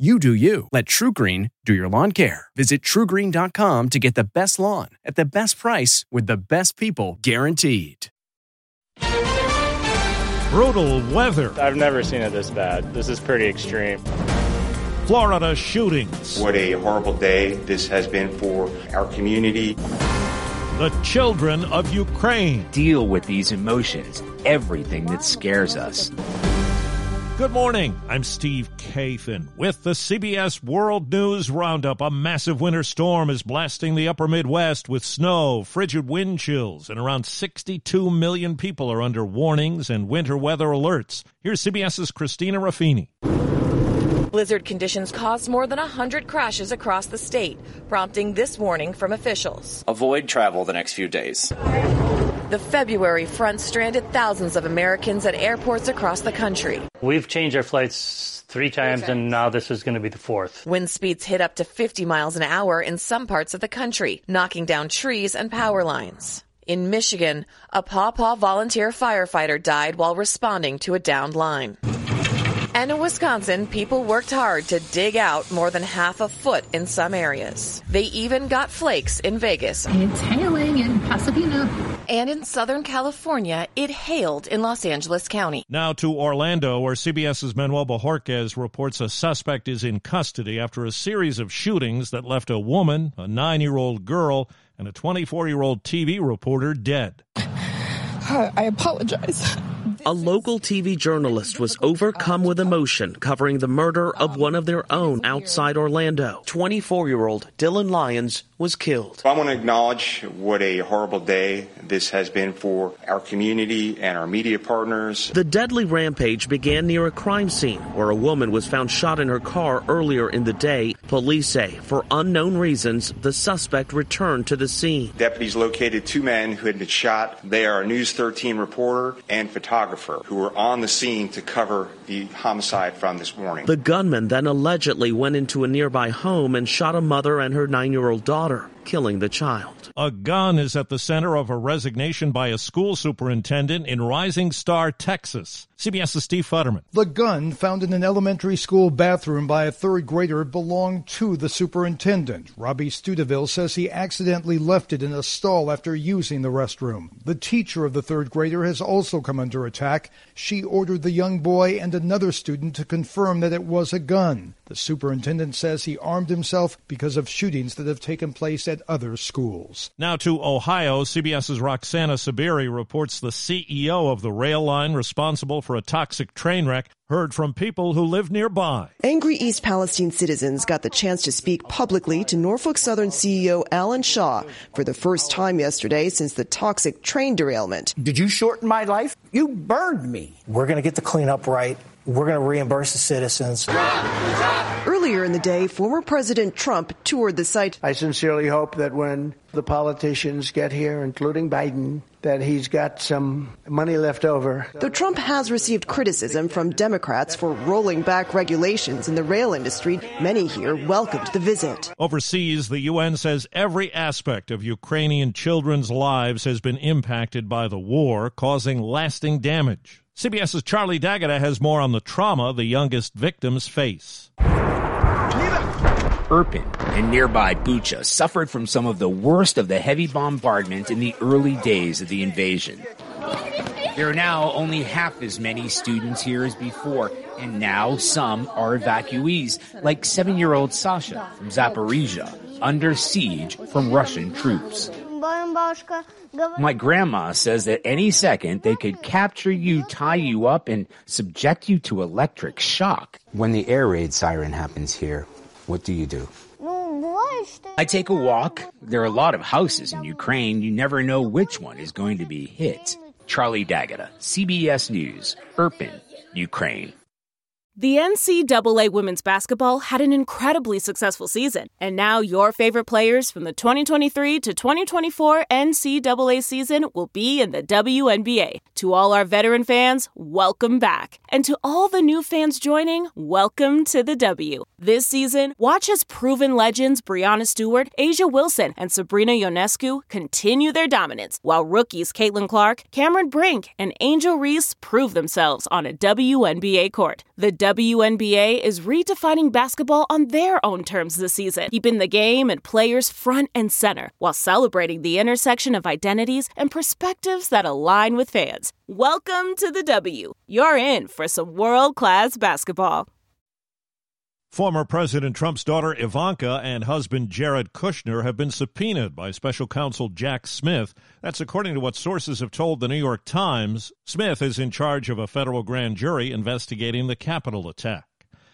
You do you. Let TrueGreen do your lawn care. Visit truegreen.com to get the best lawn at the best price with the best people guaranteed. Brutal weather. I've never seen it this bad. This is pretty extreme. Florida shootings. What a horrible day this has been for our community. The children of Ukraine. Deal with these emotions, everything that scares us. Good morning. I'm Steve Kathan with the CBS World News Roundup. A massive winter storm is blasting the upper Midwest with snow, frigid wind chills, and around 62 million people are under warnings and winter weather alerts. Here's CBS's Christina Ruffini. Blizzard conditions caused more than 100 crashes across the state, prompting this warning from officials. Avoid travel the next few days. The February front stranded thousands of Americans at airports across the country. We've changed our flights three times, and now this is going to be the fourth. Wind speeds hit up to 50 miles an hour in some parts of the country, knocking down trees and power lines. In Michigan, a Paw Paw volunteer firefighter died while responding to a downed line. And in Wisconsin, people worked hard to dig out more than half a foot in some areas. They even got flakes in Vegas. It's hailing in Pasadena. And in Southern California, it hailed in Los Angeles County. Now to Orlando, where CBS's Manuel Bojorquez reports a suspect is in custody after a series of shootings that left a woman, a nine year old girl, and a 24 year old TV reporter dead. I apologize. A local TV journalist was overcome with emotion covering the murder of one of their own outside Orlando. 24 year old Dylan Lyons was killed. I want to acknowledge what a horrible day this has been for our community and our media partners. The deadly rampage began near a crime scene where a woman was found shot in her car earlier in the day. Police say, for unknown reasons, the suspect returned to the scene. Deputies located two men who had been shot. They are a News 13 reporter and photographer who were on the scene to cover the homicide from this morning. The gunman then allegedly went into a nearby home and shot a mother and her nine year old daughter, killing the child. A gun is at the center of a resignation by a school superintendent in Rising Star, Texas. CBS's Steve Futterman. The gun found in an elementary school bathroom by a third grader belonged to the superintendent. Robbie Studeville says he accidentally left it in a stall after using the restroom. The teacher of the third grader has also come under attack. She ordered the young boy and another student to confirm that it was a gun. The superintendent says he armed himself because of shootings that have taken place at other schools. Now to Ohio, CBS's Roxana Saberi reports the CEO of the rail line responsible for a toxic train wreck heard from people who live nearby. Angry East Palestine citizens got the chance to speak publicly to Norfolk Southern CEO Alan Shaw for the first time yesterday since the toxic train derailment. Did you shorten my life? You burned me. We're going to get the cleanup right. We're going to reimburse the citizens. Earlier in the day, former President Trump toured the site. I sincerely hope that when the politicians get here, including Biden, that he's got some money left over. Though Trump has received criticism from Democrats for rolling back regulations in the rail industry, many here welcomed the visit. Overseas, the UN says every aspect of Ukrainian children's lives has been impacted by the war, causing lasting damage. CBS's Charlie D'Agata has more on the trauma the youngest victims face. Irpin and nearby Bucha suffered from some of the worst of the heavy bombardment in the early days of the invasion. There are now only half as many students here as before, and now some are evacuees, like seven year old Sasha from Zaporizhia, under siege from Russian troops. My grandma says that any second they could capture you, tie you up, and subject you to electric shock. When the air raid siren happens here, what do you do? I take a walk. There are a lot of houses in Ukraine. You never know which one is going to be hit. Charlie D'Agata, CBS News, Irpin, Ukraine. The NCAA women's basketball had an incredibly successful season, and now your favorite players from the 2023 to 2024 NCAA season will be in the WNBA. To all our veteran fans, welcome back. And to all the new fans joining, welcome to the W. This season, watch as proven legends Breanna Stewart, A'ja Wilson, and Sabrina Ionescu continue their dominance, while rookies Caitlin Clark, Cameron Brink, and Angel Reese prove themselves on a WNBA court. The WNBA is redefining basketball on their own terms this season, keeping the game and players front and center while celebrating the intersection of identities and perspectives that align with fans. Welcome to the W. You're in for some world class basketball. Former President Trump's daughter Ivanka and husband Jared Kushner have been subpoenaed by special counsel Jack Smith. That's according to what sources have told the New York Times. Smith is in charge of a federal grand jury investigating the Capitol attack.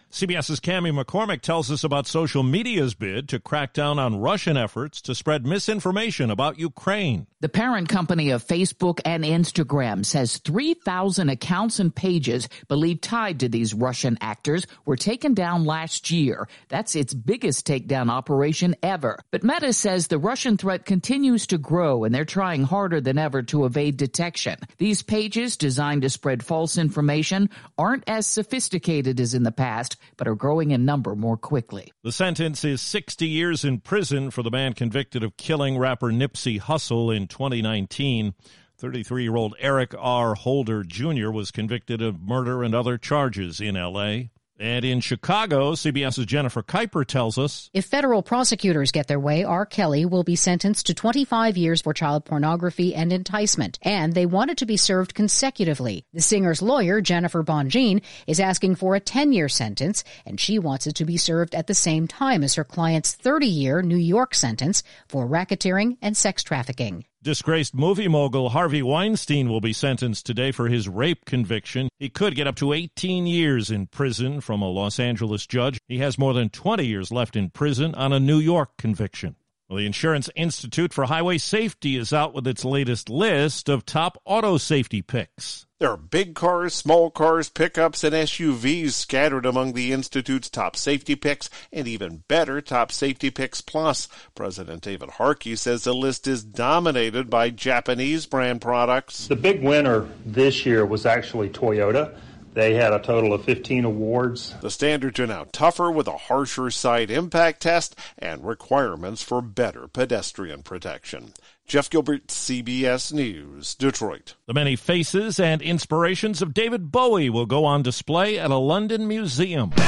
CBS's Cami McCormick tells us about social media's bid to crack down on Russian efforts to spread misinformation about Ukraine. The parent company of Facebook and Instagram says 3,000 accounts and pages believed tied to these Russian actors were taken down last year. That's its biggest takedown operation ever. But Meta says the Russian threat continues to grow and they're trying harder than ever to evade detection. These pages, designed to spread false information, aren't as sophisticated as in the past but are growing in number more quickly. The sentence is 60 years in prison for the man convicted of killing rapper Nipsey Hussle in 2019. 33 year old Eric R. Holder Jr. was convicted of murder and other charges in L.A. And in Chicago, CBS's Jennifer Kuiper tells us If federal prosecutors get their way, R. Kelly will be sentenced to 25 years for child pornography and enticement, and they want it to be served consecutively. The singer's lawyer, Jennifer Bonjean, is asking for a 10 year sentence, and she wants it to be served at the same time as her client's 30 year New York sentence for racketeering and sex trafficking. Disgraced movie mogul Harvey Weinstein will be sentenced today for his rape conviction. He could get up to 18 years in prison from a Los Angeles judge. He has more than 20 years left in prison on a New York conviction. Well, the Insurance Institute for Highway Safety is out with its latest list of top auto safety picks. There are big cars, small cars, pickups, and SUVs scattered among the Institute's top safety picks, and even better, top safety picks plus. President David Harkey says the list is dominated by Japanese brand products. The big winner this year was actually Toyota. They had a total of 15 awards. The standards are now tougher with a harsher side impact test and requirements for better pedestrian protection. Jeff Gilbert, CBS News, Detroit. The many faces and inspirations of David Bowie will go on display at a London museum. The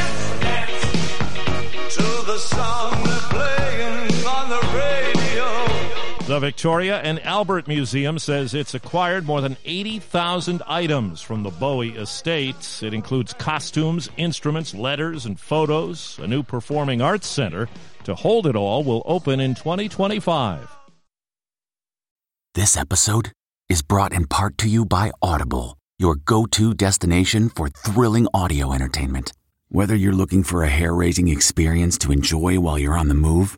Victoria and Albert Museum says it's acquired more than 80,000 items from the Bowie estate. It includes costumes, instruments, letters, and photos. A new performing arts center to hold it all will open in 2025. This episode is brought in part to you by Audible, your go to destination for thrilling audio entertainment. Whether you're looking for a hair raising experience to enjoy while you're on the move,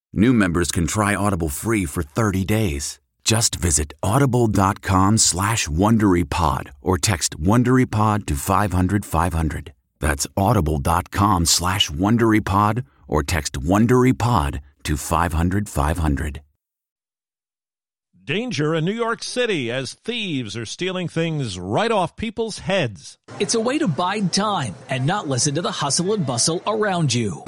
New members can try Audible free for 30 days. Just visit audible.com slash WonderyPod or text WonderyPod to 500, 500. That's audible.com slash WonderyPod or text WonderyPod to 500, 500. Danger in New York City as thieves are stealing things right off people's heads. It's a way to bide time and not listen to the hustle and bustle around you.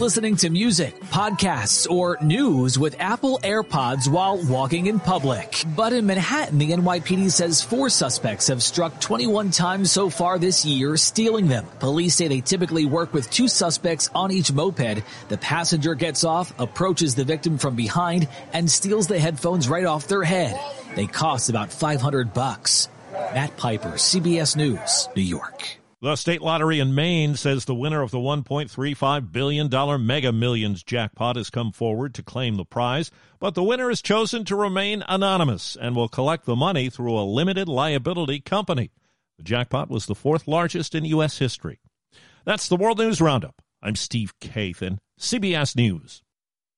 Listening to music, podcasts, or news with Apple AirPods while walking in public. But in Manhattan, the NYPD says four suspects have struck 21 times so far this year, stealing them. Police say they typically work with two suspects on each moped. The passenger gets off, approaches the victim from behind, and steals the headphones right off their head. They cost about 500 bucks. Matt Piper, CBS News, New York. The state lottery in Maine says the winner of the $1.35 billion Mega Millions jackpot has come forward to claim the prize, but the winner has chosen to remain anonymous and will collect the money through a limited liability company. The jackpot was the fourth largest in U.S. history. That's the World News Roundup. I'm Steve Kathan, CBS News.